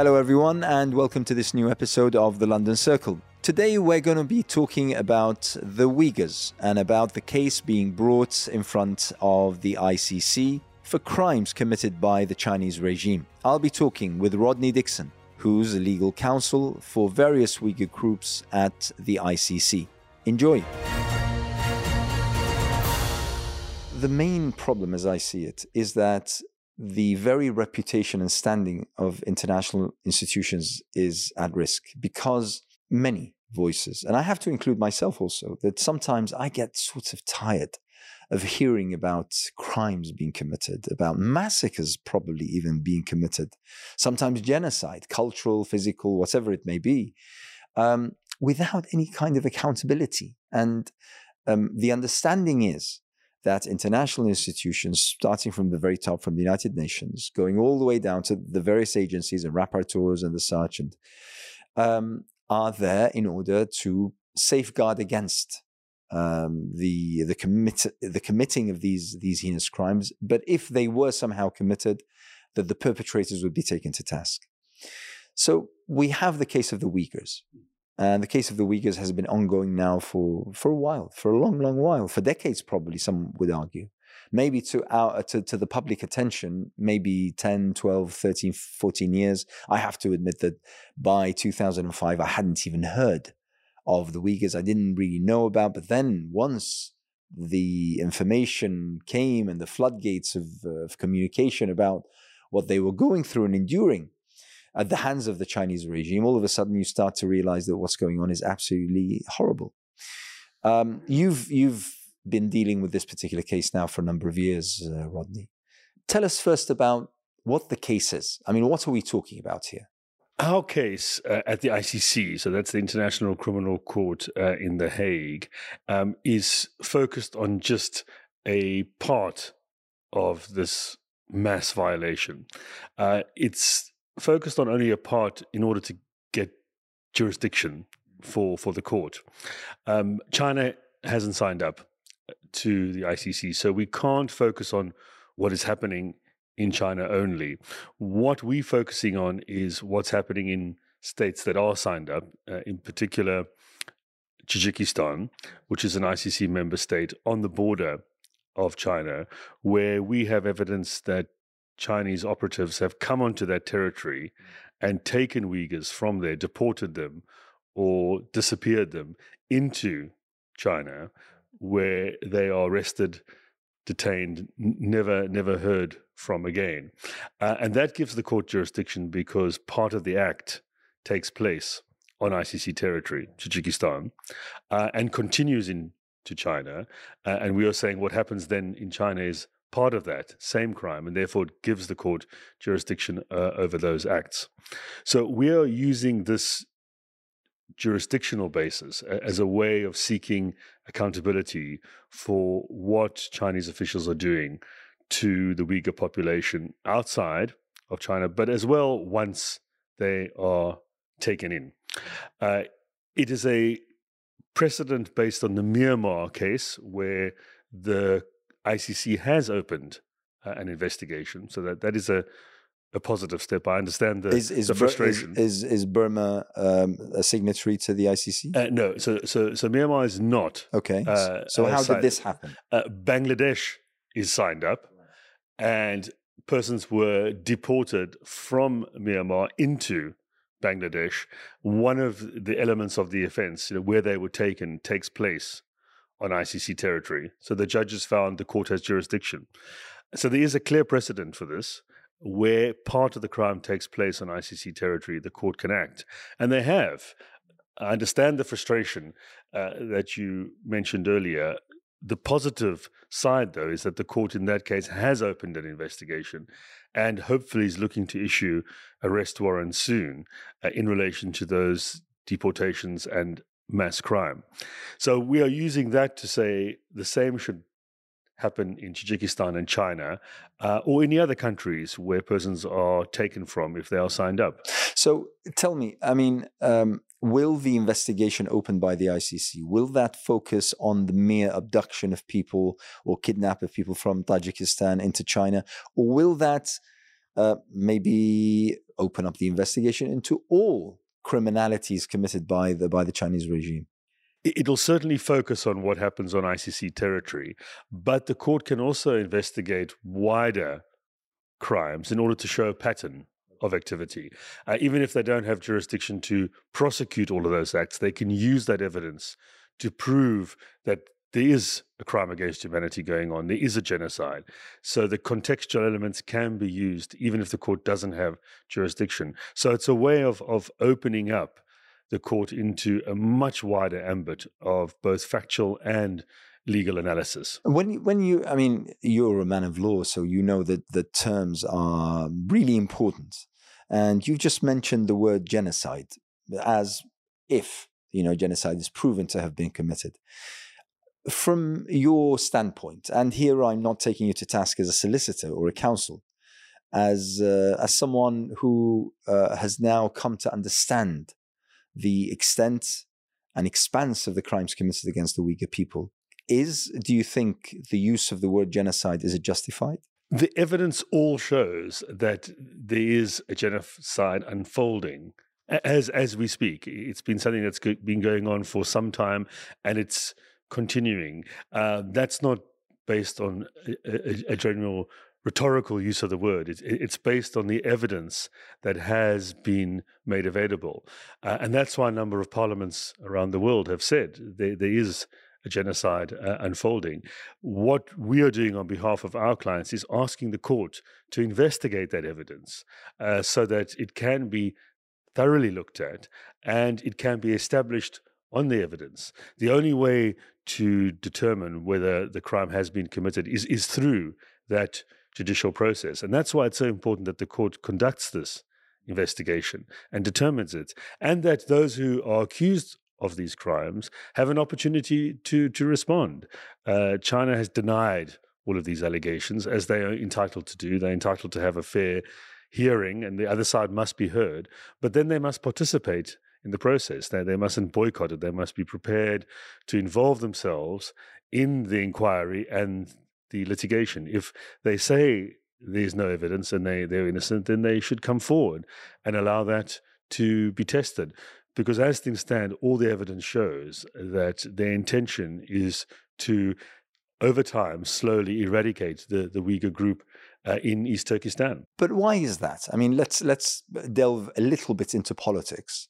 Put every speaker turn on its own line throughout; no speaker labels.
Hello, everyone, and welcome to this new episode of The London Circle. Today, we're going to be talking about the Uyghurs and about the case being brought in front of the ICC for crimes committed by the Chinese regime. I'll be talking with Rodney Dixon, who's legal counsel for various Uyghur groups at the ICC. Enjoy. The main problem, as I see it, is that the very reputation and standing of international institutions is at risk because many voices, and I have to include myself also, that sometimes I get sort of tired of hearing about crimes being committed, about massacres probably even being committed, sometimes genocide, cultural, physical, whatever it may be, um, without any kind of accountability. And um, the understanding is that international institutions, starting from the very top, from the United Nations, going all the way down to the various agencies and rapporteurs and the such, and um, are there in order to safeguard against um, the the commit the committing of these these heinous crimes. But if they were somehow committed, that the perpetrators would be taken to task. So we have the case of the Uyghurs. And the case of the Uyghurs has been ongoing now for, for a while, for a long, long while, for decades probably, some would argue. Maybe to, our, to, to the public attention, maybe 10, 12, 13, 14 years. I have to admit that by 2005, I hadn't even heard of the Uyghurs I didn't really know about. But then once the information came and the floodgates of, uh, of communication about what they were going through and enduring, at the hands of the Chinese regime, all of a sudden you start to realize that what's going on is absolutely horrible. Um, you've you've been dealing with this particular case now for a number of years, uh, Rodney. Tell us first about what the case is. I mean, what are we talking about here?
Our case uh, at the ICC, so that's the International Criminal Court uh, in The Hague, um, is focused on just a part of this mass violation. Uh, it's focused on only a part in order to get jurisdiction for for the court. Um, China hasn't signed up to the ICC, so we can't focus on what is happening in China only. What we're focusing on is what's happening in states that are signed up, uh, in particular Tajikistan, which is an ICC member state on the border of China, where we have evidence that Chinese operatives have come onto that territory and taken Uyghurs from there, deported them, or disappeared them into China, where they are arrested, detained, never never heard from again, uh, and that gives the court jurisdiction because part of the act takes place on ICC territory, Tajikistan, uh, and continues into China. Uh, and we are saying what happens then in China is part of that same crime and therefore it gives the court jurisdiction uh, over those acts. So we are using this jurisdictional basis as a way of seeking accountability for what Chinese officials are doing to the Uyghur population outside of China, but as well once they are taken in. Uh, it is a precedent based on the Myanmar case where the ICC has opened uh, an investigation, so that that is a a positive step. I understand the, is, is the frustration.
Is, is, is Burma um, a signatory to the ICC?
Uh, no, so so so Myanmar is not.
Okay. Uh, so how did this happen?
Uh, Bangladesh is signed up, and persons were deported from Myanmar into Bangladesh. One of the elements of the offence, you know, where they were taken, takes place on ICC territory. So the judges found the court has jurisdiction. So there is a clear precedent for this where part of the crime takes place on ICC territory, the court can act. And they have. I understand the frustration uh, that you mentioned earlier. The positive side, though, is that the court in that case has opened an investigation and hopefully is looking to issue arrest warrants soon uh, in relation to those deportations and mass crime. So we are using that to say the same should happen in Tajikistan and China uh, or any other countries where persons are taken from if they are signed up.
So tell me, I mean, um, will the investigation opened by the ICC, will that focus on the mere abduction of people or kidnap of people from Tajikistan into China? Or will that uh, maybe open up the investigation into all criminalities committed by the by the Chinese regime.
It'll certainly focus on what happens on ICC territory, but the court can also investigate wider crimes in order to show a pattern of activity. Uh, even if they don't have jurisdiction to prosecute all of those acts, they can use that evidence to prove that there is a crime against humanity going on, there is a genocide. So the contextual elements can be used even if the court doesn't have jurisdiction. So it's a way of, of opening up the court into a much wider ambit of both factual and legal analysis.
When when you, I mean, you're a man of law, so you know that the terms are really important. And you've just mentioned the word genocide as if, you know, genocide is proven to have been committed. From your standpoint, and here I'm not taking you to task as a solicitor or a counsel, as uh, as someone who uh, has now come to understand the extent and expanse of the crimes committed against the Uyghur people, is do you think the use of the word genocide is it justified?
The evidence all shows that there is a genocide unfolding as as we speak. It's been something that's been going on for some time, and it's continuing. Uh, that's not based on a, a, a, general rhetorical use of the word. It's, it's based on the evidence that has been made available, uh, and that's why a number of parliaments around the world have said there, there is a genocide uh, unfolding. What we are doing on behalf of our clients is asking the court to investigate that evidence uh, so that it can be thoroughly looked at and it can be established on the evidence. The only way to determine whether the crime has been committed is, is through that judicial process. And that's why it's so important that the court conducts this investigation and determines it, and that those who are accused of these crimes have an opportunity to to respond. Uh, China has denied all of these allegations, as they are entitled to do. They're entitled to have a fair hearing, and the other side must be heard. But then they must participate in the process. They, they mustn't boycott it. They must be prepared to involve themselves in the inquiry and the litigation. If they say there's no evidence and they, they're innocent, then they should come forward and allow that to be tested. Because as things stand, all the evidence shows that their intention is to, over time, slowly eradicate the, the Uyghur group uh, in East Turkestan.
But why is that? I mean, let's let's delve a little bit into politics,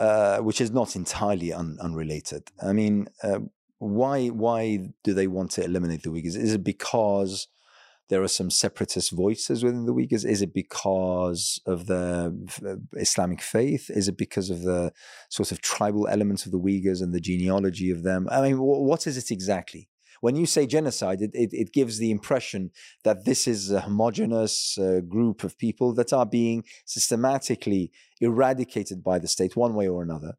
uh, which is not entirely un- unrelated. I mean, uh, why why do they want to eliminate the Uyghurs? Is it because there are some separatist voices within the Uyghurs? Is it because of the Islamic faith? Is it because of the sort of tribal elements of the Uyghurs and the genealogy of them? I mean, what is it exactly? When you say genocide, it, it, it gives the impression that this is a homogenous uh, group of people that are being systematically eradicated by the state one way or another.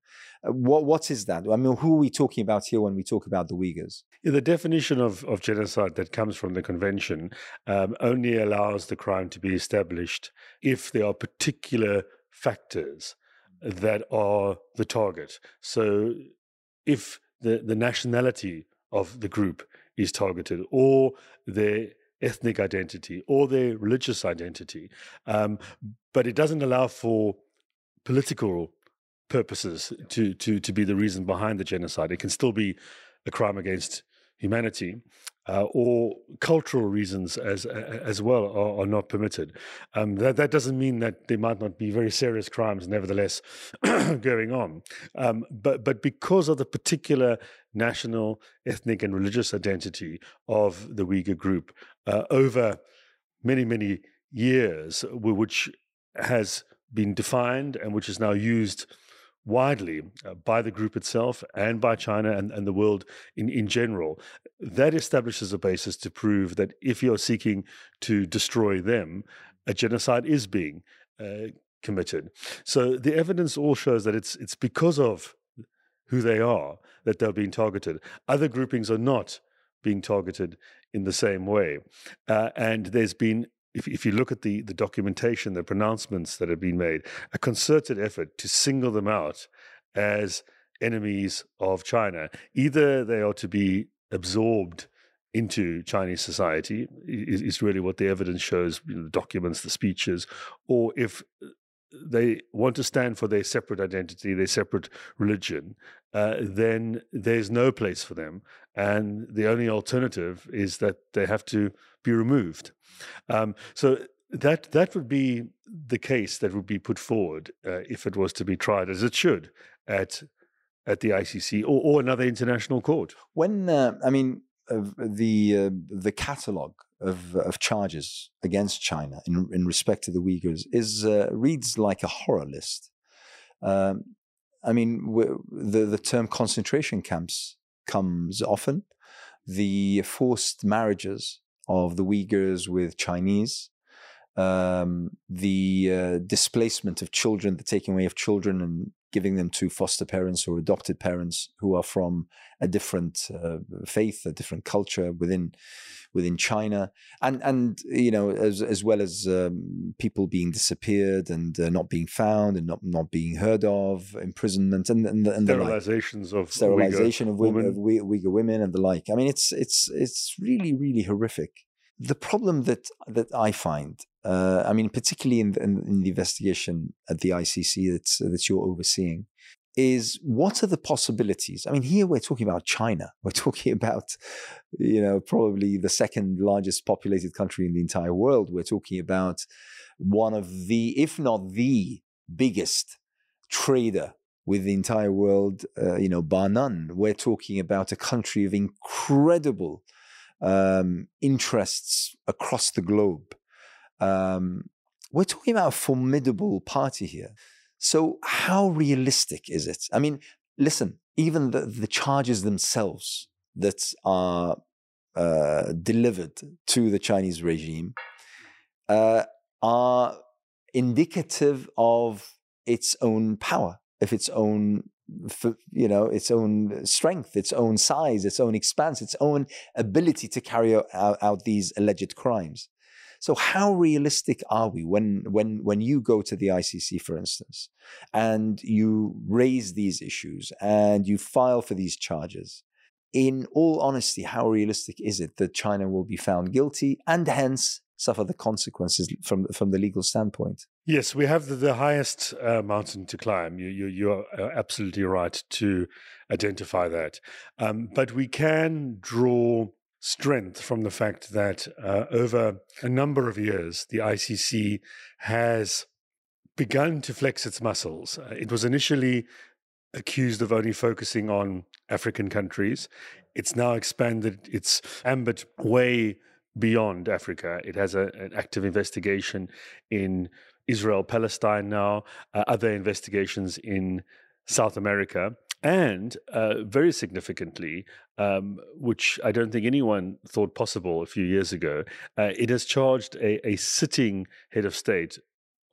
Uh, what what is that? I mean, who are we talking about here when we talk about the Uyghurs?
Yeah, the definition of, of genocide that comes from the convention um, only allows the crime to be established if there are particular factors that are the target. So, if the, the nationality of the group is targeted, or their ethnic identity, or their religious identity, um, but it doesn't allow for political purposes to to to be the reason behind the genocide. It can still be a crime against humanity, uh, or cultural reasons as as well are, are not permitted. Um, that that doesn't mean that there might not be very serious crimes, nevertheless, going on. Um, but but because of the particular national, ethnic, and religious identity of the Uyghur group uh, over many many years, which has been defined and which is now used widely uh, by the group itself and by China and, and the world in, in general. That establishes a basis to prove that if you're seeking to destroy them, a genocide is being uh, committed. So the evidence all shows that it's it's because of who they are that they're being targeted. Other groupings are not being targeted in the same way, uh, and there's been if, if you look at the, the documentation, the pronouncements that have been made, a concerted effort to single them out as enemies of China. Either they are to be absorbed into Chinese society, is, is really what the evidence shows, you know, the documents, the speeches, or if they want to stand for their separate identity, their separate religion, uh, then there's no place for them. And the only alternative is that they have to be removed. Um, so that that would be the case that would be put forward uh, if it was to be tried, as it should, at at the ICC or, or another international court.
When uh, I mean uh, the the catalogue of of charges against China in in respect to the Uyghurs is uh, reads like a horror list. Um, I mean, the the term concentration camps comes often. The forced marriages of the Uyghurs with Chinese, um, the uh, displacement of children, the taking away of children and giving them to foster parents or adopted parents who are from a different uh, faith, a different culture within within China, and and you know as as well as um, people being disappeared and uh, not being found and not not being heard of, imprisonment and and, and
sterilizations of
sterilization
Uyghur
of women, of Uyghur women and the like. I mean, it's it's it's really really horrific. The problem that that I find uh, I mean, particularly in, in, in, the investigation at the ICC that's, that you're overseeing, is what are the possibilities? I mean, here we're talking about China. We're talking about, you know, probably the second largest populated country in the entire world. We're talking about one of the, if not the biggest trader with the entire world, uh, you know, bar none. We're talking about a country of incredible um, interests across the globe. Um, we're talking about a formidable party here. So, how realistic is it? I mean, listen, even the, the charges themselves that are uh, delivered to the Chinese regime uh, are indicative of its own power, of its own you know its own strength its own size its own expanse its own ability to carry out, out these alleged crimes so how realistic are we when when when you go to the ICC, for instance, and you raise these issues and you file for these charges? In all honesty, how realistic is it that China will be found guilty and hence suffer the consequences from from the legal standpoint?
Yes, we have the, the highest uh, mountain to climb. You, you, you are uh, absolutely right to identify that. Um, but we can draw strength from the fact that uh, over a number of years, the ICC has begun to flex its muscles. Uh, it was initially accused of only focusing on African countries. It's now expanded its ambit way beyond Africa. It has a, an active investigation in Israel, Palestine now, uh, other investigations in South America. And uh, very significantly, um, which I don't think anyone thought possible a few years ago, uh, it has charged a, a sitting head of state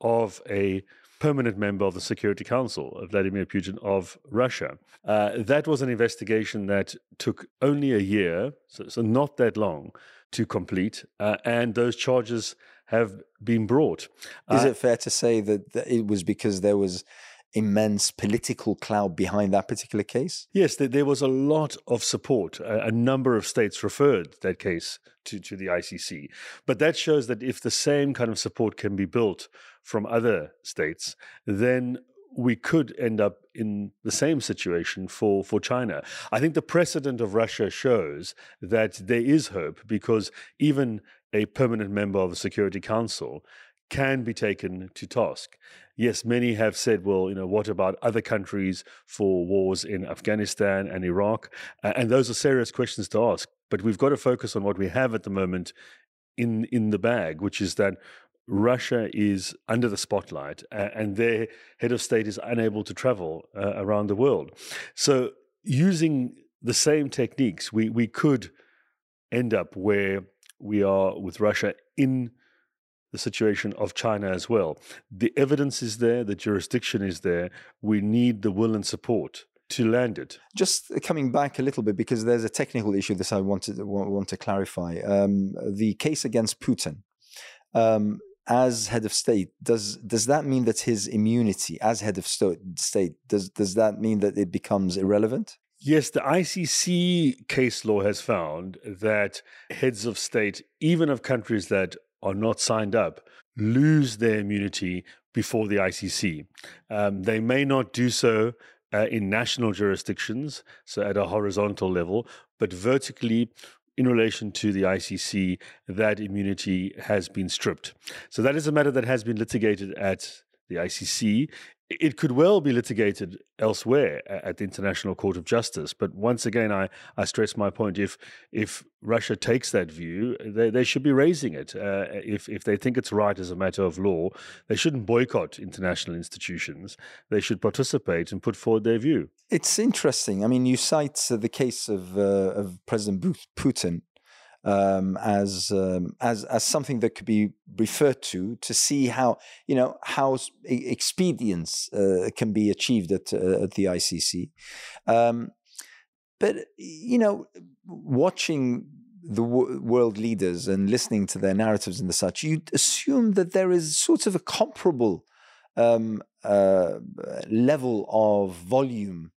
of a permanent member of the Security Council, of Vladimir Putin of Russia. Uh, that was an investigation that took only a year, so, so not that long, to complete, uh, and those charges have been brought.
Is uh, it fair to say that, that it was because there was immense political cloud behind that particular case?
Yes, there was a lot of support. A number of states referred that case to, to the ICC. But that shows that if the same kind of support can be built from other states, then we could end up in the same situation for, for China. I think the precedent of Russia shows that there is hope because even a permanent member of the Security Council can be taken to task. Yes, many have said, well, you know, what about other countries for wars in Afghanistan and Iraq? And those are serious questions to ask. But we've got to focus on what we have at the moment in in the bag, which is that Russia is under the spotlight, uh, and their head of state is unable to travel uh, around the world. So, using the same techniques, we we could end up where we are with Russia in the situation of China as well. The evidence is there, the jurisdiction is there. We need the will and support to land it.
Just coming back a little bit because there's a technical issue that I wanted want to clarify. Um, the case against Putin. Um, as head of state, does does that mean that his immunity as head of state does does that mean that it becomes irrelevant?
Yes, the ICC case law has found that heads of state, even of countries that are not signed up lose their immunity before the ICC. Um, they may not do so uh, in national jurisdictions, so at a horizontal level, but vertically in relation to the ICC, that immunity has been stripped. So that is a matter that has been litigated at the ICC. It could well be litigated elsewhere at the International Court of Justice. But once again, I, I stress my point. If if Russia takes that view, they, they should be raising it. Uh, if, if they think it's right as a matter of law, they shouldn't boycott international institutions. They should participate and put forward their view.
It's interesting. I mean, you cite uh, the case of, uh, of President Putin um, as um, as as something that could be referred to to see how you know how expedience uh, can be achieved at uh, at the ICC. Um, but you know, watching the w- world leaders and listening to their narratives and the such, you assume that there is sort of a comparable um, uh, level of volume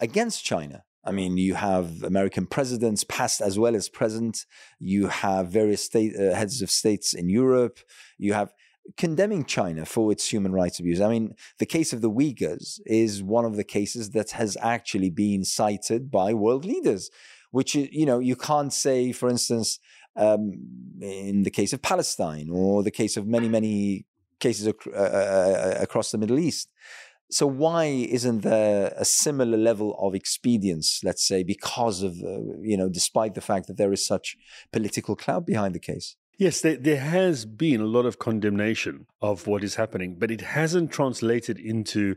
against China. I mean, you have American presidents, past as well as present. You have various state uh, heads of states in Europe. You have condemning China for its human rights abuse. I mean, the case of the Uyghurs is one of the cases that has actually been cited by world leaders, which you know you can't say, for instance, um, in the case of Palestine or the case of many many cases ac- uh, uh, uh across the Middle East. So why isn't there a similar level of expedience, let's say, because of uh, you know, despite the fact that there is such political cloud behind the case?
Yes, there, there, has been a lot of condemnation of what is happening, but it hasn't translated into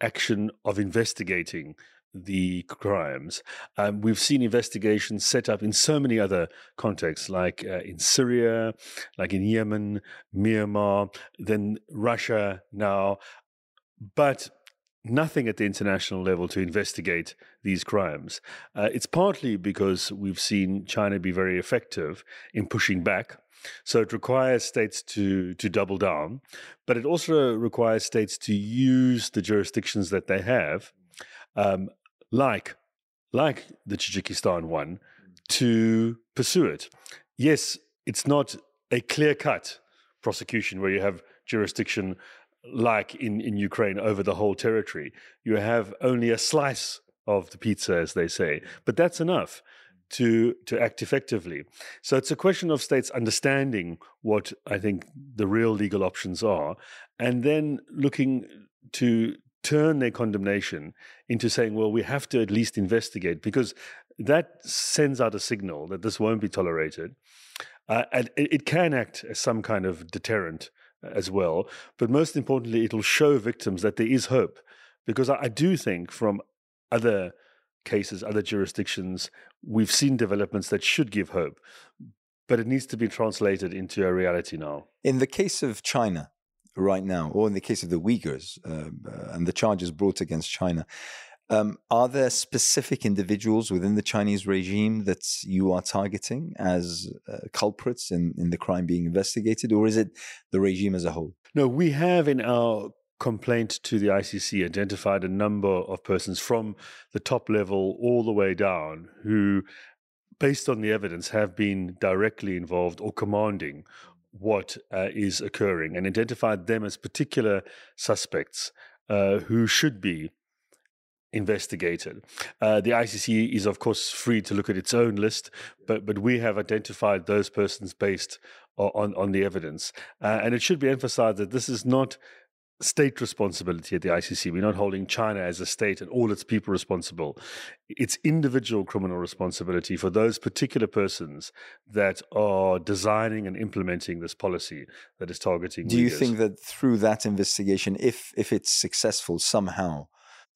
action of investigating the crimes. Um, we've seen investigations set up in so many other contexts, like uh, in Syria, like in Yemen, Myanmar, then Russia now but nothing at the international level to investigate these crimes. Uh, it's partly because we've seen China be very effective in pushing back. So it requires states to to double down, but it also requires states to use the jurisdictions that they have, um, like like the Tajikistan one, to pursue it. Yes, it's not a clear cut prosecution where you have jurisdiction like in, in Ukraine over the whole territory. You have only a slice of the pizza, as they say, but that's enough to to act effectively. So it's a question of states understanding what I think the real legal options are, and then looking to turn their condemnation into saying, well, we have to at least investigate because that sends out a signal that this won't be tolerated. Uh, and it can act as some kind of deterrent as well. But most importantly, it'll show victims that there is hope. Because I, do think from other cases, other jurisdictions, we've seen developments that should give hope. But it needs to be translated into a reality now.
In the case of China, right now, or in the case of the Uyghurs uh, and the charges brought against China, um, are there specific individuals within the Chinese regime that you are targeting as uh, culprits in, in the crime being investigated, or is it the regime as a whole?
No, we have in our complaint to the ICC identified a number of persons from the top level all the way down who, based on the evidence, have been directly involved or commanding what uh, is occurring and identified them as particular suspects uh, who should be investigated. Uh, the ICC is, of course, free to look at its own list, but but we have identified those persons based on on the evidence, uh, and it should be emphasized that this is not state responsibility at the ICC. We're not holding China as a state and all its people responsible. It's individual criminal responsibility for those particular persons that are designing and implementing this policy that is targeting.
Do you think that through that investigation, if if it's successful somehow,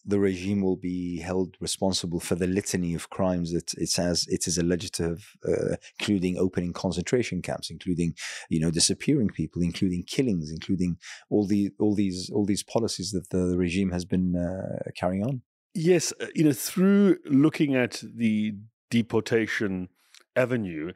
the regime will be held responsible for the litany of crimes that it says it is alleged to have, uh, including opening concentration camps, including you know disappearing people, including killings, including all the all these all these policies that the regime has been uh, carrying on.
Yes, uh, you know through looking at the deportation avenue,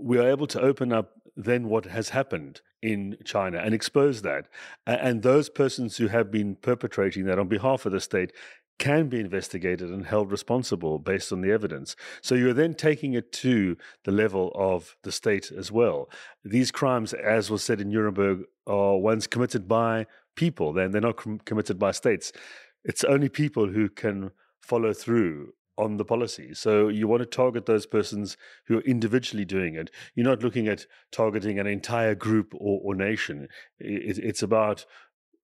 we are able to open up then what has happened in China and expose that. And those persons who have been perpetrating that on behalf of the state can be investigated and held responsible based on the evidence. So you're then taking it to the level of the state as well. These crimes, as was said in Nuremberg, are ones committed by people, then they're not com- committed by states. It's only people who can follow through on the policy. So you want to target those persons who are individually doing it. You're not looking at targeting an entire group or, or nation. It, it's about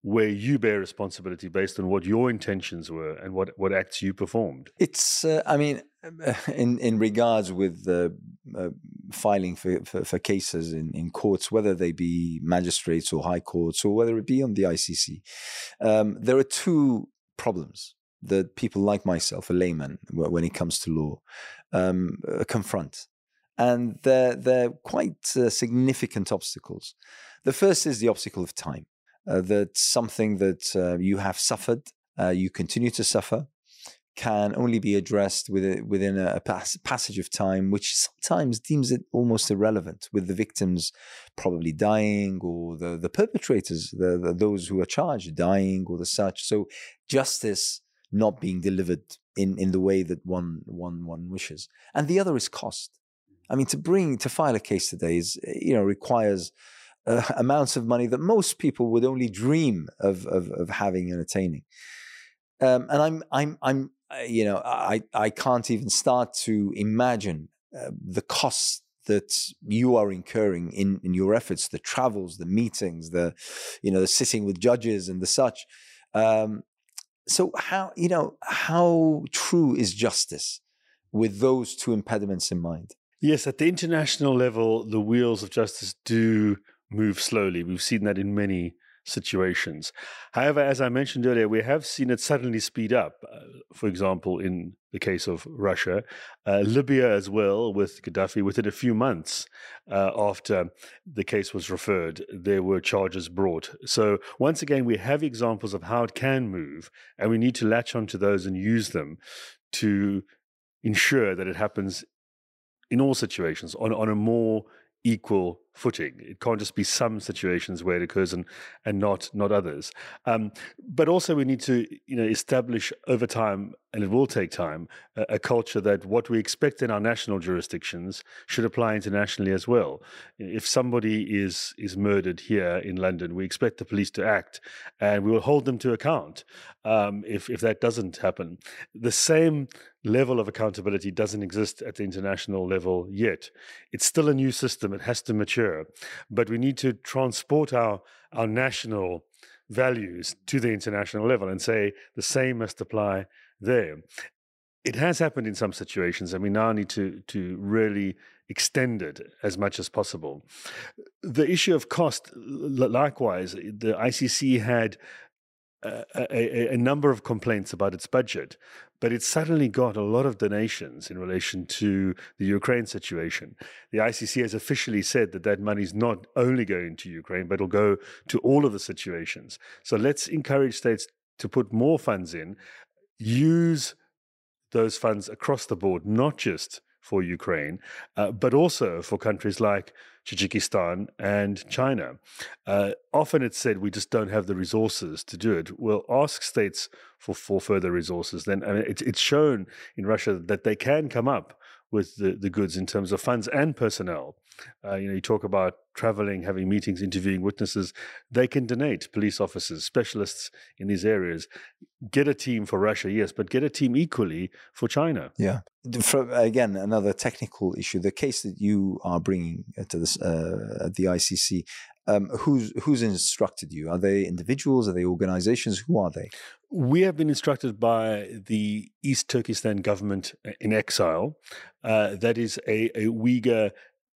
where you bear responsibility based on what your intentions were and what, what acts you performed.
It's, uh, I mean, in in regards with the uh, filing for, for, for, cases in, in courts, whether they be magistrates or high courts or whether it be on the ICC, um, there are two problems that people like myself, a layman, when it comes to law, um, confront. And they're, they're quite uh, significant obstacles. The first is the obstacle of time, uh, that something that uh, you have suffered, uh, you continue to suffer, can only be addressed within, within a, pass, passage of time, which sometimes deems it almost irrelevant, with the victims probably dying or the, the perpetrators, the, the, those who are charged, dying or the such. So justice not being delivered in, in the way that one, one, one wishes. And the other is cost. I mean, to bring, to file a case today is, you know, requires uh, amounts of money that most people would only dream of, of, of having and attaining. Um, and I'm, I'm, I'm, you know, I, I can't even start to imagine uh, the costs that you are incurring in, in your efforts, the travels, the meetings, the, you know, the sitting with judges and the such. Um, so how you know how true is justice with those two impediments in mind?
Yes, at the international level, the wheels of justice do move slowly. We've seen that in many situations. However, as I mentioned earlier, we have seen it suddenly speed up. Uh, for example, in the case of Russia, uh, Libya as well, with Gaddafi, within a few months uh, after the case was referred, there were charges brought. So, once again, we have examples of how it can move, and we need to latch onto those and use them to ensure that it happens in all situations on, on a more equal footing. It can't just be some situations where it occurs and and not not others. Um, but also we need to you know establish over time, and it will take time, a, a, culture that what we expect in our national jurisdictions should apply internationally as well. If somebody is is murdered here in London, we expect the police to act, and we will hold them to account. Um, if if that doesn't happen, the same level of accountability doesn't exist at the international level yet. It's still a new system; it has to mature but we need to transport our, our national values to the international level and say the same must apply there. It has happened in some situations, and we now need to, to really extend it as much as possible. The issue of cost, likewise, the ICC had a, a, a, number of complaints about its budget, but it suddenly got a lot of donations in relation to the Ukraine situation. The ICC has officially said that that money is not only going to Ukraine, but it'll go to all of the situations. So let's encourage states to put more funds in, use those funds across the board, not just for Ukraine, uh, but also for countries like Tajikistan and China. Uh, often it's said we just don't have the resources to do it. Well, ask states for, for further resources. Then I mean, it's, it's shown in Russia that they can come up with the, the goods in terms of funds and personnel. Uh, you know, you talk about traveling, having meetings, interviewing witnesses. They can donate police officers, specialists in these areas. Get a team for Russia, yes, but get a team equally for China.
Yeah. For, again, another technical issue. The case that you are bringing to this uh, at the ICC. Um, who's who's instructed you? Are they individuals? Are they organizations? Who are they?
We have been instructed by the East Turkestan government in exile. Uh, that is a, a Uyghur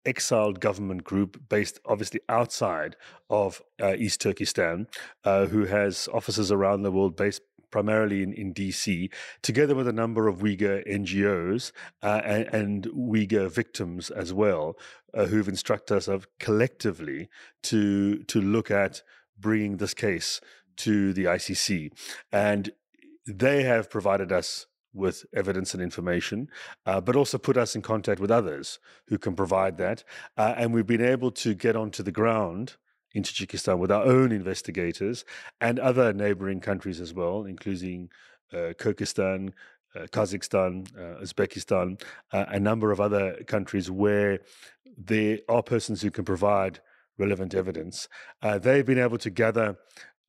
exiled government group based obviously outside of uh, East Turkestan, uh, who has offices around the world based primarily in, in DC, together with a number of Uyghur NGOs uh, and, and, Uyghur victims as well, uh, who've instructed us of collectively to to look at bringing this case to the ICC, and they have provided us with evidence and information, uh, but also put us in contact with others who can provide that. Uh, and we've been able to get onto the ground in Tajikistan with our own investigators and other neighboring countries as well, including uh, Kyrgyzstan, uh, Kazakhstan, uh, Uzbekistan, uh, a number of other countries where there are persons who can provide relevant evidence. Uh, they've been able to gather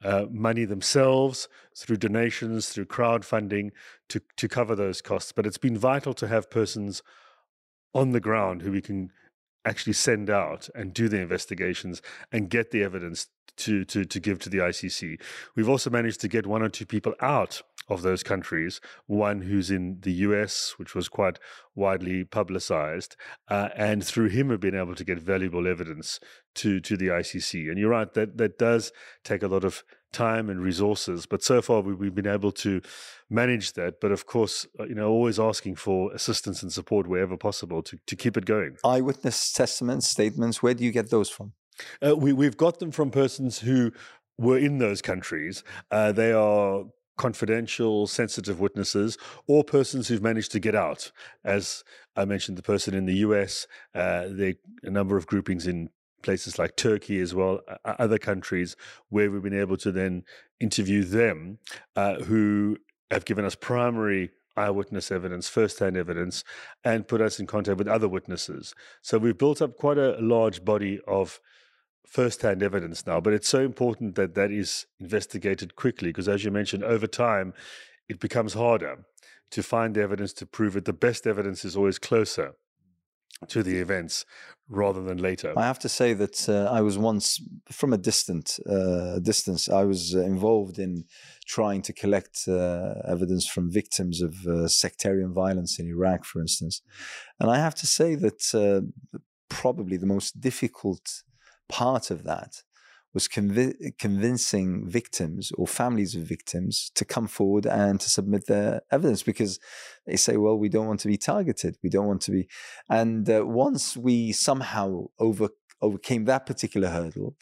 uh, money themselves through donations, through crowdfunding to, to cover those costs. But it's been vital to have persons on the ground who we can actually send out and do the investigations and get the evidence to, to, to give to the ICC. We've also managed to get one or two people out of those countries, one who's in the US, which was quite widely publicized, uh, and through him have been able to get valuable evidence to, to the ICC. And you're right, that, that does take a lot of time and resources, but so far we, we've been able to manage that. But of course, uh, you know, always asking for assistance and support wherever possible to, to keep it going.
Eyewitness testaments, statements, where do you get those from?
Uh, we, we've got them from persons who were in those countries. Uh, they are confidential, sensitive witnesses, or persons who've managed to get out. As I mentioned, the person in the US, uh, there a number of groupings in places like Turkey as well, other countries where we've been able to then interview them uh, who have given us primary eyewitness evidence, first-hand evidence, and put us in contact with other witnesses. So we've built up quite a large body of first-hand evidence now, but it's so important that that is investigated quickly because, as you mentioned, over time it becomes harder to find evidence to prove it. The best evidence is always closer to the events rather than later.
I have to say that uh, I was once, from a distant uh, distance, I was uh, involved in trying to collect uh, evidence from victims of uh, sectarian violence in Iraq, for instance. And I have to say that uh, probably the most difficult part of that was conv- convincing victims or families of victims to come forward and to submit their evidence because they say, well, we don't want to be targeted. We don't want to be. And uh, once we somehow over, overcame that particular hurdle,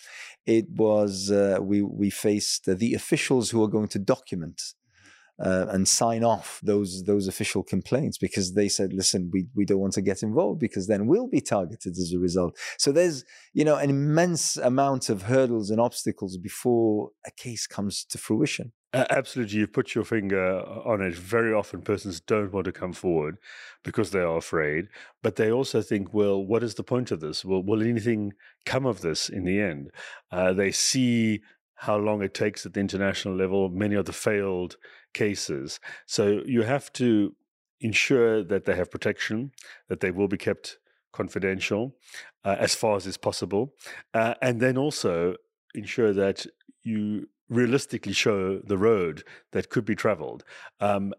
it was uh, we, we faced the officials who are going to document uh, and sign off those those official complaints because they said, "Listen, we we don't want to get involved because then we'll be targeted as a result." So there's you know an immense amount of hurdles and obstacles before a case comes to fruition.
Uh, absolutely, you've put your finger on it. Very often, persons don't want to come forward because they are afraid, but they also think, "Well, what is the point of this? Will will anything come of this in the end?" Uh, they see how long it takes at the international level, many of the failed cases. So you have to ensure that they have protection, that they will be kept confidential uh, as far as is possible, uh, and then also ensure that you realistically show the road that could be traveled. Um,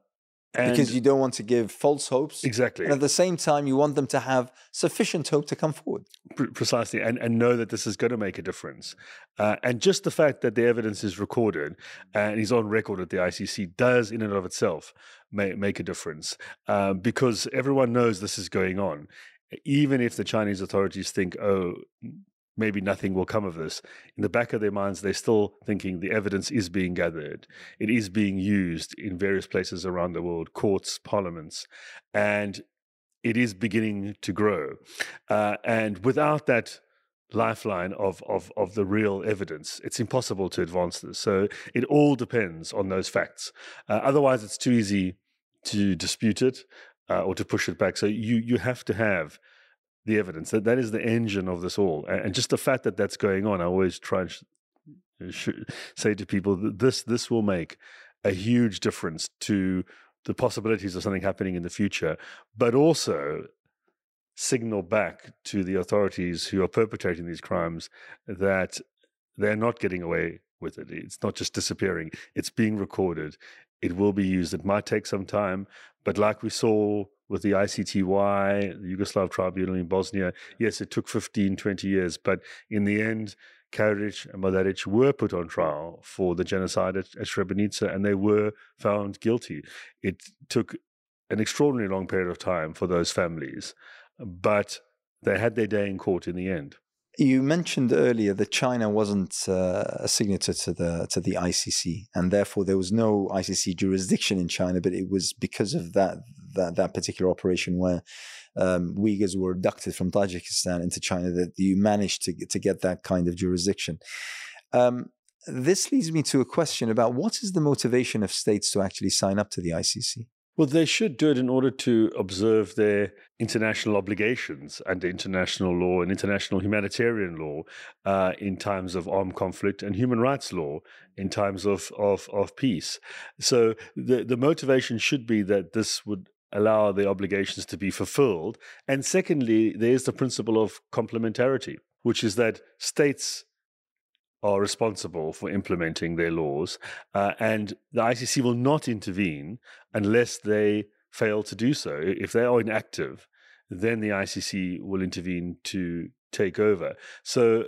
and because you don't want to give false hopes.
Exactly.
And at the same time, you want them to have sufficient hope to come forward.
precisely. And, and know that this is going to make a difference. Uh, and just the fact that the evidence is recorded and is on record at the ICC does, in and of itself, make, make a difference uh, because everyone knows this is going on. Even if the Chinese authorities think, oh, maybe nothing will come of this. In the back of their minds, they're still thinking the evidence is being gathered. It is being used in various places around the world, courts, parliaments, and it is beginning to grow. Uh, and without that lifeline of, of, of the real evidence, it's impossible to advance this. So it all depends on those facts. Uh, otherwise, it's too easy to dispute it uh, or to push it back. So you, you have to have the evidence. That that is the engine of this all, and just the fact that that's going on. I always try and sh- uh, sh- say to people that this this will make a huge difference to the possibilities of something happening in the future, but also signal back to the authorities who are perpetrating these crimes that they're not getting away with it. It's not just disappearing, it's being recorded. It will be used. It might take some time, but like we saw with the ICTY, the Yugoslav tribunal in Bosnia, yes, it took 15, 20 years, but in the end, Karadzic and Mladic were put on trial for the genocide at, at Srebrenica and they were found guilty. It took an extraordinarily long period of time for those families, but they had their day in court in the end.
You mentioned earlier that China wasn't uh, a signatory to the to the ICC, and therefore there was no ICC jurisdiction in China. But it was because of that that, that particular operation where um, Uyghurs were abducted from Tajikistan into China that you managed to to get that kind of jurisdiction. Um, this leads me to a question about what is the motivation of states to actually sign up to the ICC?
Well, they should do it in order to observe their international obligations under international law and international humanitarian law uh, in times of armed conflict and human rights law in times of, of, of peace. So the, the motivation should be that this would allow the obligations to be fulfilled. And secondly, there's the principle of complementarity, which is that states are responsible for implementing their laws, uh, and the ICC will not intervene unless they fail to do so. If they are inactive, then the ICC will intervene to take over. So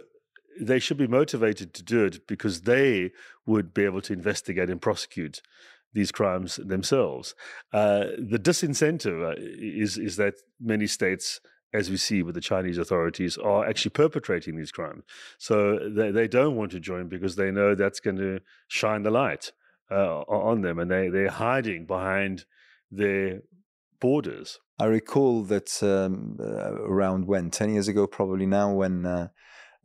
they should be motivated to do it because they would be able to investigate and prosecute these crimes themselves. Uh, the disincentive uh, is is that many states as we see with the Chinese authorities, are actually perpetrating these crimes. So they, they don't want to join because they know that's going to shine the light uh, on them, and they, they're hiding behind their borders.
I recall that um, uh, around when, 10 years ago, probably now, when uh,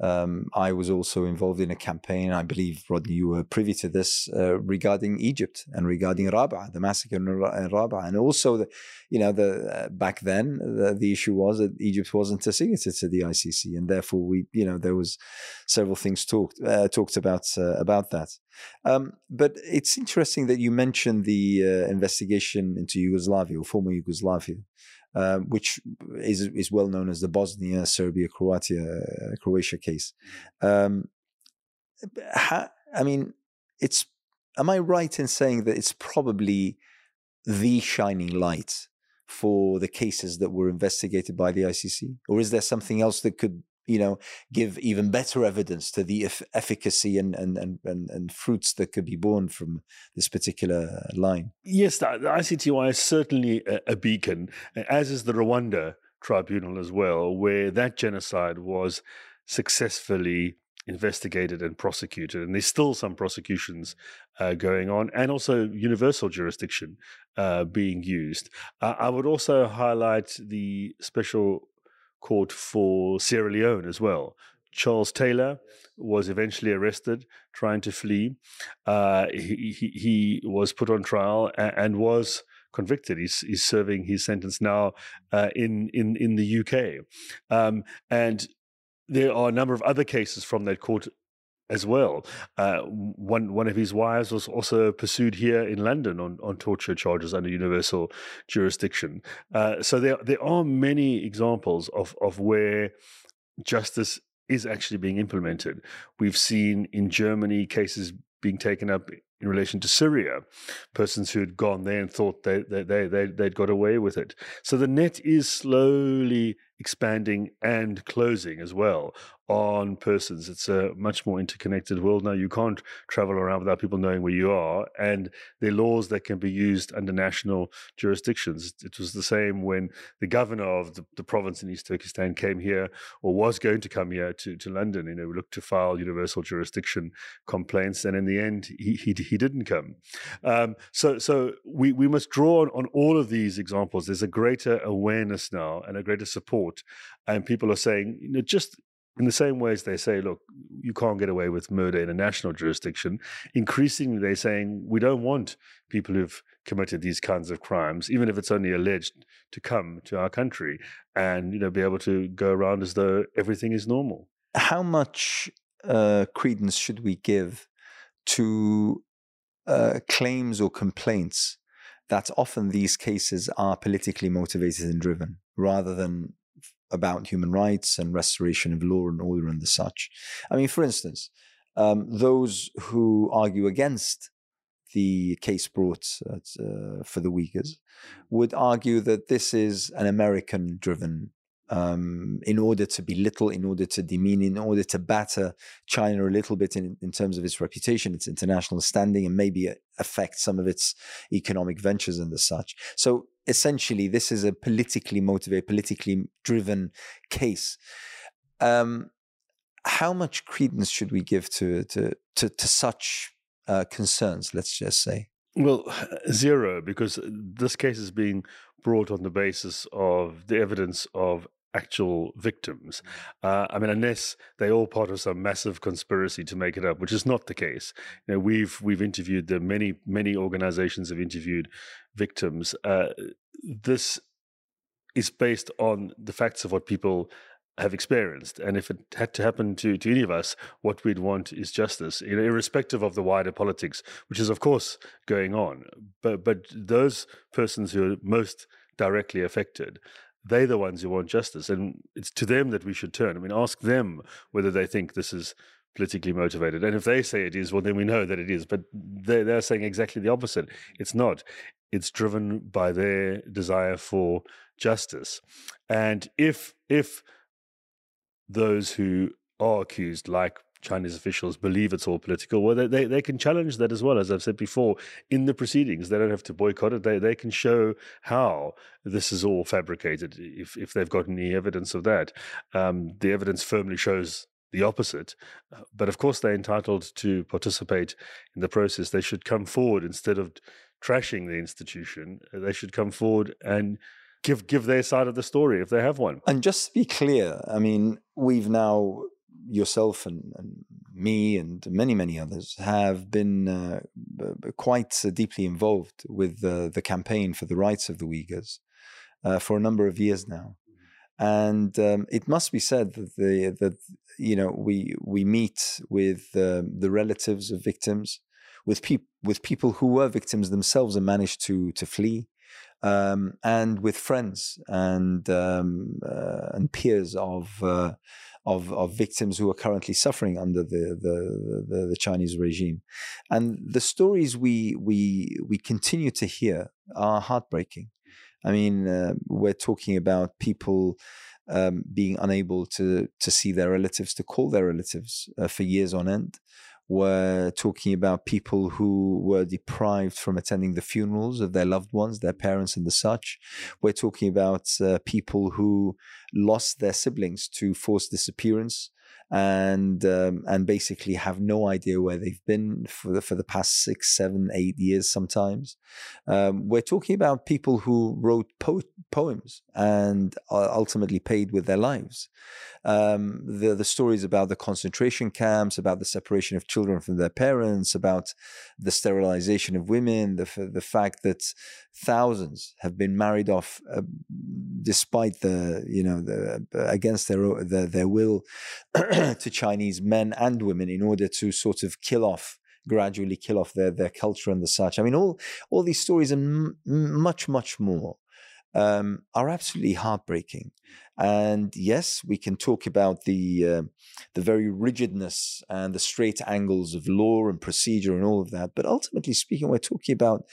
um, I was also involved in a campaign. I believe, Rodney, you were privy to this uh, regarding Egypt and regarding Rabaa, the massacre in Rabaa, and also, the, you know, the uh, back then the, the, issue was that Egypt wasn't a signatory to the ICC, and therefore we, you know, there was several things talked uh, talked about uh, about that. Um, but it's interesting that you mentioned the uh, investigation into Yugoslavia or former Yugoslavia. Uh, which is is well known as the Bosnia Serbia Croatia Croatia case. Um, ha, I mean, it's. Am I right in saying that it's probably the shining light for the cases that were investigated by the ICC, or is there something else that could you know, give even better evidence to the efficacy and, and, and, and, and fruits that could be born from this particular line.
Yes, the, the ICTY is certainly a, a beacon, as is the Rwanda tribunal as well, where that genocide was successfully investigated and prosecuted. And there's still some prosecutions uh, going on, and also universal jurisdiction uh, being used. Uh, I would also highlight the special court for Sierra Leone as well. Charles Taylor was eventually arrested trying to flee. Uh, he, he, he, was put on trial and, and was convicted. He's, he's, serving his sentence now uh, in, in, in the UK. Um, and there are a number of other cases from that court as well. Uh, one one of his wives was also pursued here in London on, on torture charges under universal jurisdiction. Uh, so there there are many examples of of where justice is actually being implemented. We've seen in Germany cases being taken up in relation to Syria, persons who had gone there and thought they, they, they, they, they'd got away with it. So the net is slowly expanding and closing as well on persons. It's a much more interconnected world now. You can't travel around without people knowing where you are, and there are laws that can be used under national jurisdictions. It was the same when the governor of the, the province in East Turkestan came here or was going to come here to, to London. You know, we looked to file universal jurisdiction complaints, and in the end, he he, he didn't come. Um, so so we we must draw on, on all of these examples. There's a greater awareness now and a greater support and people are saying, you know, just in the same way as they say, look, you can't get away with murder in a national jurisdiction, increasingly they're saying we don't want people who've committed these kinds of crimes, even if it's only alleged, to come to our country and you know be able to go around as though everything is normal.
How much uh, credence should we give to uh, claims or complaints that often these cases are politically motivated and driven rather than about human rights and restoration of law and order and the such. I mean, for instance, um, those who argue against the case brought uh, for the Uyghurs would argue that this is an American driven um, in order to belittle, in order to demean, in order to batter China a little bit in, in terms of its reputation, its international standing, and maybe affect some of its economic ventures and the such. So essentially, this is a politically motivated, politically driven case. Um, how much credence should we give to to to, to such uh, concerns? Let's just say.
Well, zero, because this case is being brought on the basis of the evidence of actual victims. Uh, I mean, unless they're all part of some massive conspiracy to make it up, which is not the case. You know, we've we've interviewed the many many organizations have interviewed victims. Uh, this is based on the facts of what people have experienced. And if it had to happen to, to any of us, what we'd want is justice, you know, irrespective of the wider politics, which is, of course, going on. But, but those persons who are most directly affected, they're the ones who want justice. And it's to them that we should turn. I mean, ask them whether they think this is politically motivated. And if they say it is, well, then we know that it is. But they're, they're saying exactly the opposite. It's not. It's driven by their desire for justice. And if if those who are accused, like Chinese officials, believe it's all political, well, they, they, they can challenge that as well, as I've said before, in the proceedings. They don't have to boycott it. They, they can show how this is all fabricated if, if they've got any evidence of that. Um, the evidence firmly shows the opposite. Uh, but of course, they're entitled to participate in the process. They should come forward instead of trashing the institution. They should come forward and give give their side of the story if they have one.
And just to be clear, I mean, we've now yourself and, and me and many many others have been uh, quite uh, deeply involved with the the campaign for the rights of the Uyghurs uh, for a number of years now. And um, it must be said that the that you know we we meet with uh, the relatives of victims, with people with people who were victims themselves and managed to to flee, um, and with friends and um, uh, and peers of, uh, of of victims who are currently suffering under the, the the, the Chinese regime, and the stories we we we continue to hear are heartbreaking. I mean, uh, we're talking about people. Um, being unable to to see their relatives, to call their relatives uh, for years on end, we're talking about people who were deprived from attending the funerals of their loved ones, their parents, and the such. We're talking about uh, people who lost their siblings to forced disappearance and um, and basically have no idea where they've been for the, for the past six, seven, eight years. Sometimes um, we're talking about people who wrote po- poems and ultimately paid with their lives. Um, the the stories about the concentration camps, about the separation of children from their parents, about the sterilization of women, the the fact that thousands have been married off uh, despite the you know the against their their, their will to Chinese men and women in order to sort of kill off gradually kill off their their culture and the such. I mean, all all these stories and much much more um, are absolutely heartbreaking. And yes, we can talk about the uh, the very rigidness and the straight angles of law and procedure and all of that. But ultimately speaking, we're talking about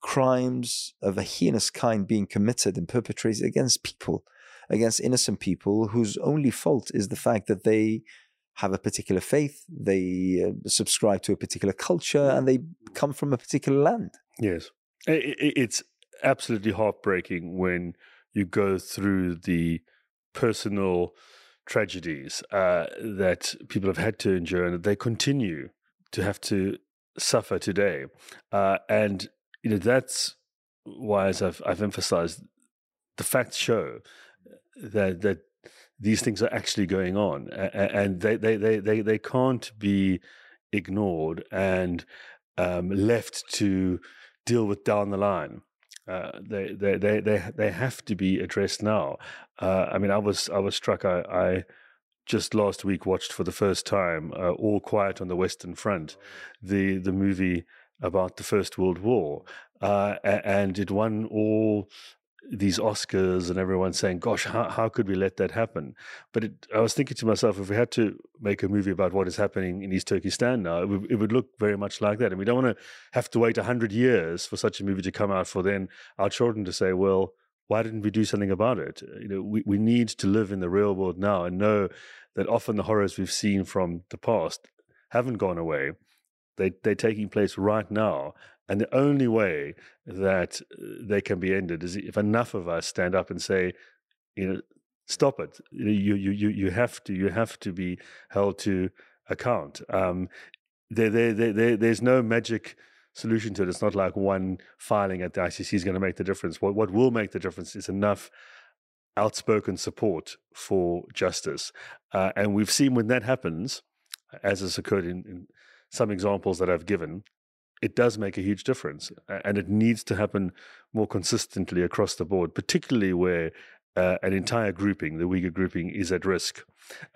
crimes of a heinous kind being committed and perpetrated against people against innocent people whose only fault is the fact that they have a particular faith, they uh, subscribe to a particular culture, and they come from a particular land.
Yes. It's absolutely heartbreaking when you go through the personal tragedies uh, that people have had to endure and that they continue to have to suffer today. Uh, and you know that's why, as I've, I've emphasized, the facts show that that these things are actually going on, and they they they they, they can't be ignored and um, left to deal with down the line. Uh, they, they they they they have to be addressed now. Uh, I mean, I was I was struck. I, I just last week watched for the first time uh, All Quiet on the Western Front, the the movie about the First World War, uh, and it won all these Oscars and everyone saying, "Gosh, how, how could we let that happen?" But it, I was thinking to myself, if we had to make a movie about what is happening in East Turkestan now, it would, it would look very much like that. And we don't want to have to wait hundred years for such a movie to come out for then our children to say, "Well, why didn't we do something about it?" You know, we we need to live in the real world now and know that often the horrors we've seen from the past haven't gone away. They they're taking place right now, and the only way that uh, they can be ended is if enough of us stand up and say, you know, stop it. You you you you have to you have to be held to account. Um, there, there, there, there's no magic solution to it. It's not like one filing at the ICC is going to make the difference. What what will make the difference is enough outspoken support for justice. Uh, and we've seen when that happens, as has occurred in, in some examples that I've given, it does make a huge difference. And it needs to happen more consistently across the board, particularly where uh, an entire grouping, the Uyghur grouping, is at risk,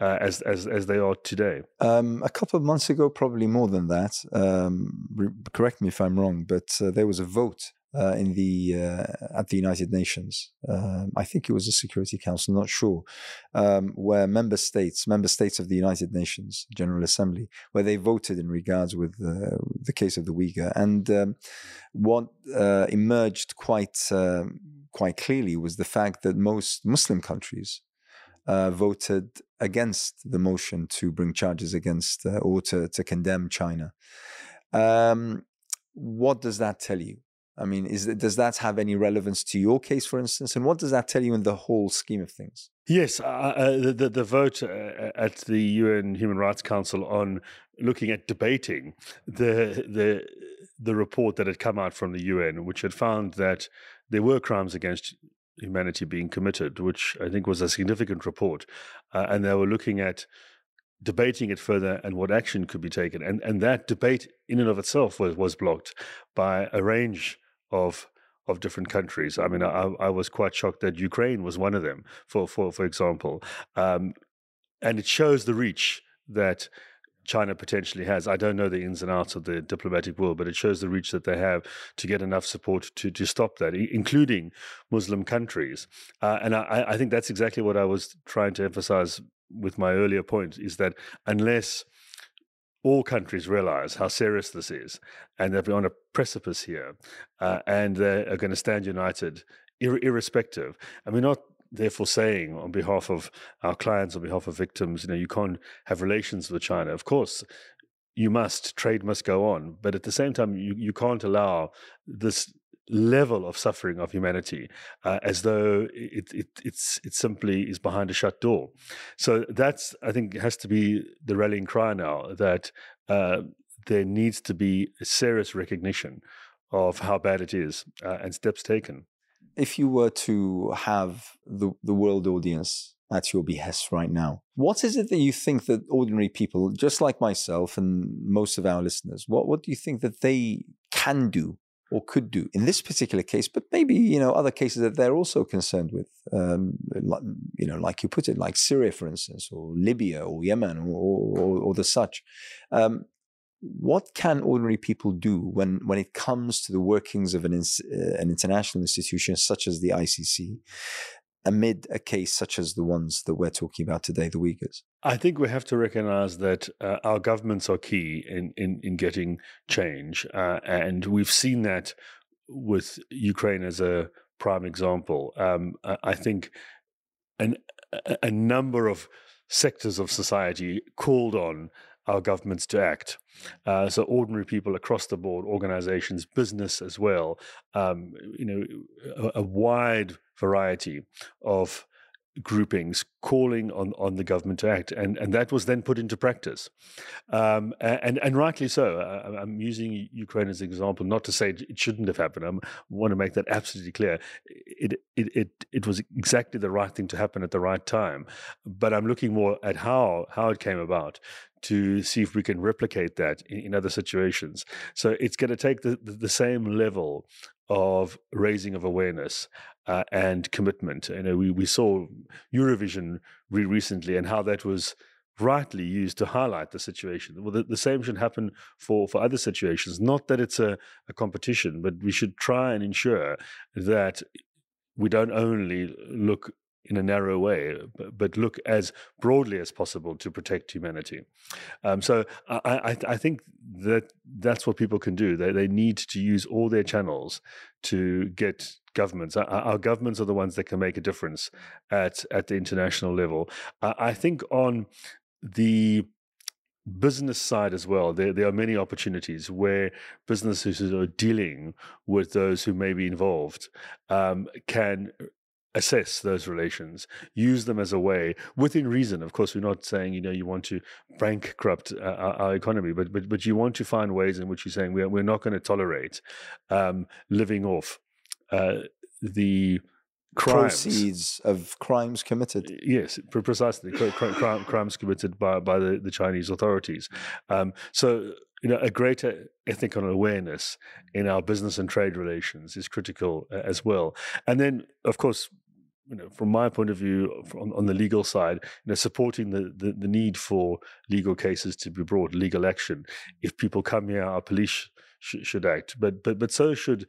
uh, as as as they are today.
Um, a couple of months ago, probably more than that. Um, re- correct me if I'm wrong, but uh, there was a vote uh, in the uh, at the United Nations. Um, I think it was the Security Council, not sure, um, where member states, member states of the United Nations General Assembly, where they voted in regards with uh, the case of the Uyghur, and um, what uh, emerged quite um, quite clearly was the fact that most Muslim countries. Uh, voted against the motion to bring charges against uh, or to, to condemn China. Um, what does that tell you? I mean, is does that have any relevance to your case, for instance? And what does that tell you in the whole scheme of things?
Yes, uh, uh, the, the, vote uh, at the UN Human Rights Council on looking at debating the the the report that had come out from the UN, which had found that there were crimes against humanity being committed, which I think was a significant report, uh, and they were looking at debating it further and what action could be taken. And and that debate in and of itself was was blocked by a range of of different countries. I mean, I, I was quite shocked that Ukraine was one of them, for for for example, um, and it shows the reach that. China potentially has. I don't know the ins and outs of the diplomatic world, but it shows the reach that they have to get enough support to to stop that, including Muslim countries. Uh, and I, I think that's exactly what I was trying to emphasize with my earlier point: is that unless all countries realize how serious this is and that we're on a precipice here uh, and they are going to stand united ir- irrespective. And we're not therefore saying on behalf of our clients, on behalf of victims, you know, you can't have relations with China. Of course, you must, trade must go on. But at the same time, you, you can't allow this level of suffering of humanity uh, as though it, it, it's it simply is behind a shut door. So that's I think has to be the rallying cry now that uh, there needs to be a serious recognition of how bad it is uh, and steps taken.
If you were to have the the world audience at your behest right now. What is it that you think that ordinary people, just like myself and most of our listeners, what, what do you think that they can do or could do in this particular case, but maybe you know other cases that they're also concerned with, um, like, you know, like you put it, like Syria, for instance, or Libya, or Yemen, or, or, or the such. Um, what can ordinary people do when when it comes to the workings of an uh, an international institution such as the ICC amid a case such as the ones that we're talking about today, the Uyghurs?
I think we have to recognize that uh, our governments are key in, in, in getting change. Uh, and we've seen that with Ukraine as a prime example. Um, I think an, a number of sectors of society called on our governments to act. Uh, so ordinary people across the board, organizations, business as well, um, you know, a, a, wide variety of groupings calling on, on the government to act, and, and that was then put into practice, um, and and rightly so. I, am using Ukraine as an example, not to say it shouldn't have happened. I want to make that absolutely clear. It, it it it was exactly the right thing to happen at the right time, but I'm looking more at how how it came about to see if we can replicate that in, in other situations. So it's going to take the, the, the same level of raising of awareness uh, and commitment. You know, we, we saw Eurovision re- recently and how that was rightly used to highlight the situation. Well, the, the, same should happen for, for other situations. Not that it's a, a competition, but we should try and ensure that we don't only look in a narrow way, but look as broadly as possible to protect humanity. Um, so I, I, I, think that that's what people can do. They, they need to use all their channels to get governments. Our, our governments are the ones that can make a difference at at the international level. I, I think on the business side as well, there, there are many opportunities where businesses who are dealing with those who may be involved um, can assess those relations, use them as a way within reason. Of course, we're not saying you know you want to bankrupt uh, our, our, economy, but but but you want to find ways in which you're saying we're we're not going to tolerate um, living off uh, the crimes.
proceeds of crimes committed.
Yes, precisely crimes committed by by the, the Chinese authorities. Um, so you know, a greater ethical awareness in our business and trade relations is critical uh, as well. And then, of course, you know, from my point of view, on, on the legal side, you know, supporting the, the, the, need for legal cases to be brought, legal action. If people come here, our police sh- should act, but but but so should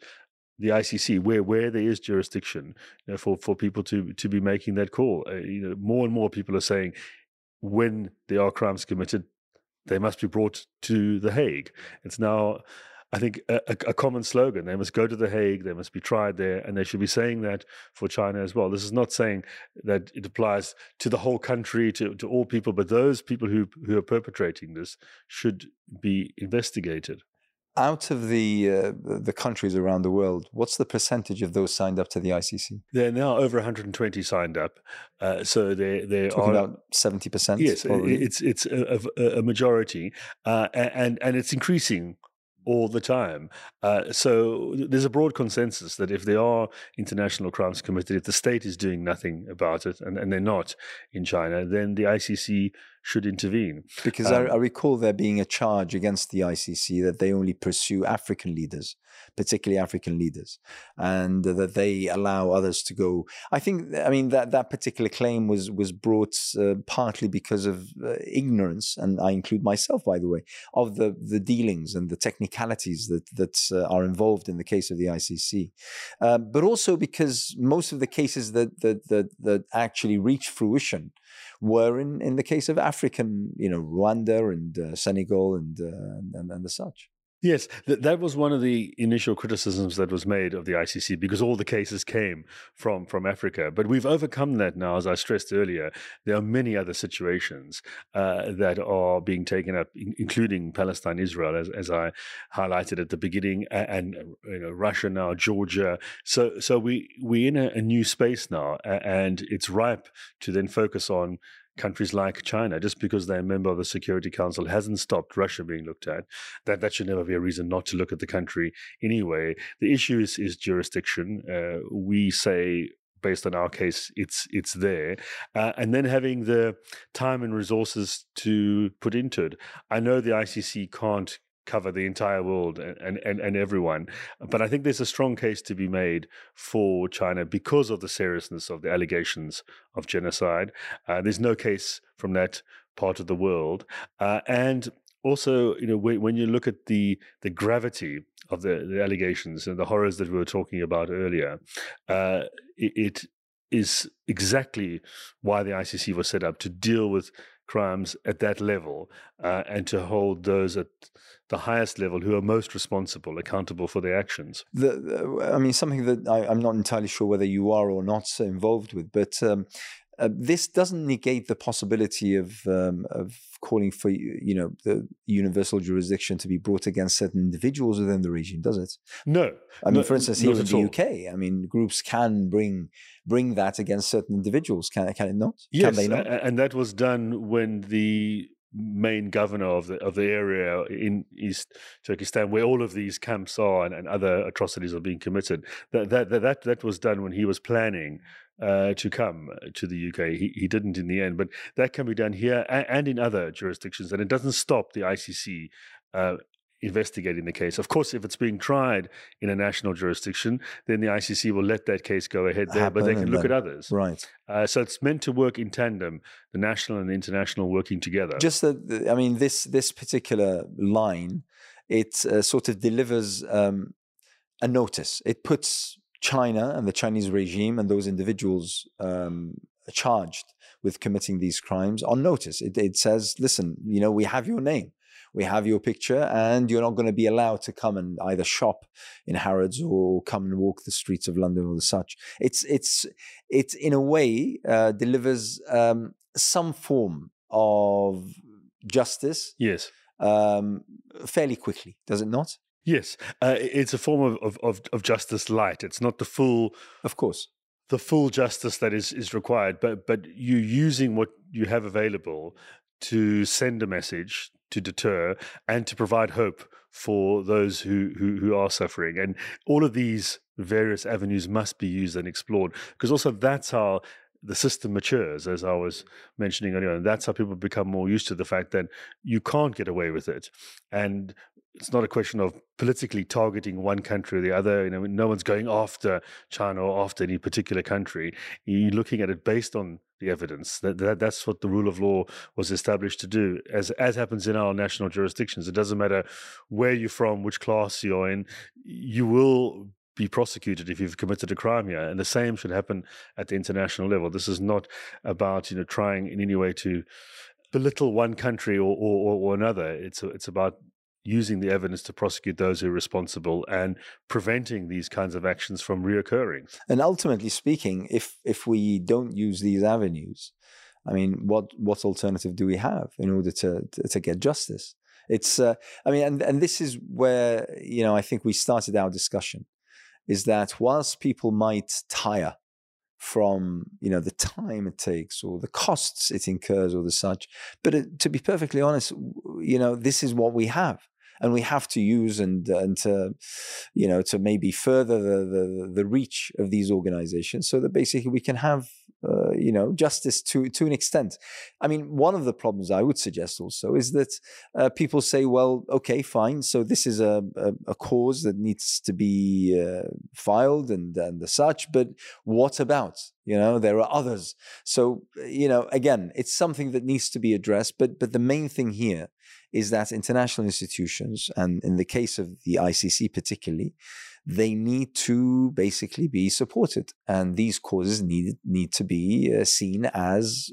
the ICC, where where there is jurisdiction you know, for for people to to be making that call. Uh, you know, more and more people are saying when there are crimes committed, they must be brought to the Hague. It's now I think, a, a, common slogan. They must go to The Hague, they must be tried there, and they should be saying that for China as well. This is not saying that it applies to the whole country, to, to all people, but those people who, who are perpetrating this should be investigated.
Out of the uh, the countries around the world, what's the percentage of those signed up to the ICC?
There are now over 120 signed up, uh, so they they
Talking
are
about 70 percent.
Yes, probably. it's it's a, a majority, uh, and and it's increasing all the time. Uh, so there's a broad consensus that if there are international crimes committed, if the state is doing nothing about it, and, and they're not in China, then the ICC should intervene.
Because um, I, I, recall there being a charge against the ICC that they only pursue African leaders, particularly African leaders, and that they allow others to go. I think, I mean, that, that particular claim was was brought uh, partly because of uh, ignorance, and I include myself, by the way, of the the dealings and the technicalities that that uh, are involved in the case of the ICC, uh, but also because most of the cases that that that, that actually reach fruition were in, in the case of African, you know, Rwanda and uh, Senegal and, uh, and, and the such.
Yes, th- that was one of the initial criticisms that was made of the ICC because all the cases came from from Africa. But we've overcome that now, as I stressed earlier. There are many other situations uh, that are being taken up, in- including Palestine, Israel, as, as I highlighted at the beginning, and, and you know, Russia now, Georgia. So so we we're in a, a new space now, and it's ripe to then focus on countries like China, just because they're a member of the Security Council, hasn't stopped Russia being looked at. That that should never be a reason not to look at the country anyway. The issue is, is jurisdiction. Uh, we say based on our case, it's it's there, uh, and then having the time and resources to put into it. I know the ICC can't cover the entire world and, and, and everyone. But I think there's a strong case to be made for China because of the seriousness of the allegations of genocide. Uh, there's no case from that part of the world. Uh, and also, you know, when, when, you look at the the gravity of the, the, allegations and the horrors that we were talking about earlier, uh, it, it is exactly why the ICC was set up to deal with crimes at that level uh, and to hold those at the highest level who are most responsible accountable for their actions.
The, the, I mean, something that I, am not entirely sure whether you are or not involved with, but um, uh, this doesn't negate the possibility of um, of calling for you know the universal jurisdiction to be brought against certain individuals within the region, does it?
No.
I mean, no, for instance, here in the all. UK, I mean, groups can bring bring that against certain individuals. Can can it not?
Yes,
can they not?
and that was done when the main governor of the of the area in East Turkestan, where all of these camps are and, and other atrocities are being committed. That, that that that was done when he was planning uh, to come to the UK. He, he didn't in the end, but that can be done here and, and in other jurisdictions, and it doesn't stop the ICC uh, investigating the case. Of course, if it's being tried in a national jurisdiction, then the ICC will let that case go ahead there, but they can look then, at others.
Right.
Uh, so it's meant to work in tandem, the national and the international working together.
Just that, I mean, this this particular line, it uh, sort of delivers um, a notice. It puts China and the Chinese regime and those individuals um, charged with committing these crimes on notice. It, it, says, listen, you know, we have your name, we have your picture, and you're not going to be allowed to come and either shop in Harrods or come and walk the streets of London or the such. It's it's it in a way uh, delivers um, some form of justice.
Yes.
Um, fairly quickly, does it not?
Yes, uh, it's a form of, of, of justice light. It's not the full,
of course,
the full justice that is is required. But but you using what you have available to send a message to deter and to provide hope for those who, who, who are suffering. And all of these various avenues must be used and explored because also that's how the system matures, as I was mentioning earlier, and that's how people become more used to the fact that you can't get away with it. And it's not a question of politically targeting one country or the other. You know, no one's going after China or after any particular country. You're looking at it based on the evidence. That, that that's what the rule of law was established to do. As as happens in our national jurisdictions, it doesn't matter where you're from, which class you're in. You will be prosecuted if you've committed a crime here. And the same should happen at the international level. This is not about you know trying in any way to belittle one country or, or, or another. It's it's about using the evidence to prosecute those who are responsible and preventing these kinds of actions from reoccurring.
And ultimately speaking, if if we don't use these avenues, I mean, what what alternative do we have in order to to, get justice? It's, uh, I mean, and and this is where you know I think we started our discussion, is that whilst people might tire from you know the time it takes or the costs it incurs or the such but it, to be perfectly honest you know this is what we have and we have to use and and to you know to maybe further the the, the reach of these organizations so that basically we can have uh, you know justice to to an extent. I mean one of the problems i would suggest also is that uh, people say well okay fine so this is a, a, a cause that needs to be uh, filed and and the such but what about? You know there are others. So you know again it's something that needs to be addressed but but the main thing here is that international institutions, and in the case of the ICC particularly, they need to basically be supported, and these causes need need to be uh, seen as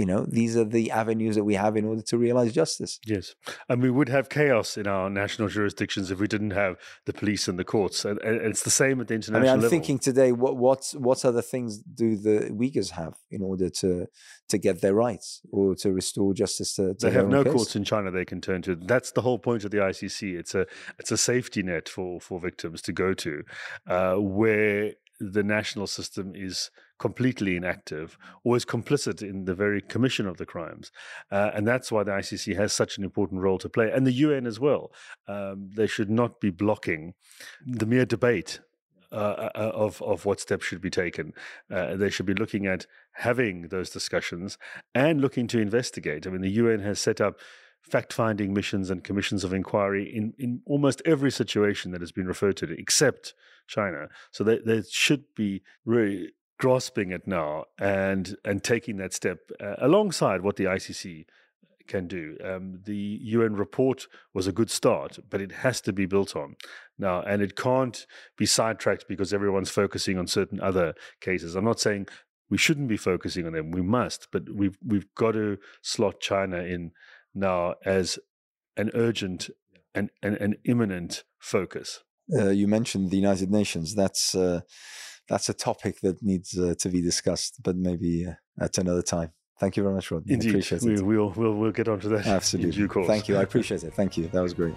you know these are the avenues that we have in order to realize justice.
Yes. And we would have chaos in our national jurisdictions if we didn't have the police and the courts. And, it's the same at the international
I mean, I'm
level.
thinking today what what what other things do the Uyghurs have in order to to get their rights or to restore justice to, to
they have no
case?
courts in China they can turn to. That's the whole point of the ICC it's a it's a safety net for for victims to go to uh, where the national system is completely inactive or is complicit in the very commission of the crimes. Uh, and that's why the ICC has such an important role to play, and the UN as well. Um, they should not be blocking the mere debate. Uh, uh of of what steps should be taken, uh, they should be looking at having those discussions and looking to investigate. I mean, the UN has set up fact-finding missions and commissions of inquiry in, in almost every situation that has been referred to, except China. So they, they should be really grasping it now and and taking that step uh, alongside what the ICC can do. Um, the UN report was a good start, but it has to be built on now, and it can't be sidetracked because everyone's focusing on certain other cases. I'm not saying we shouldn't be focusing on them; we must, but we've we've got to slot China in now as an urgent and an, an imminent focus.
Uh, you mentioned the United Nations. That's uh, that's a topic that needs uh, to be discussed, but maybe uh, at another time. Thank you very much, Rodney.
Indeed,
I appreciate
we,
it.
We'll, we'll, we'll get onto that.
Absolutely.
In due course.
Thank you. I appreciate it. Thank you. That was great.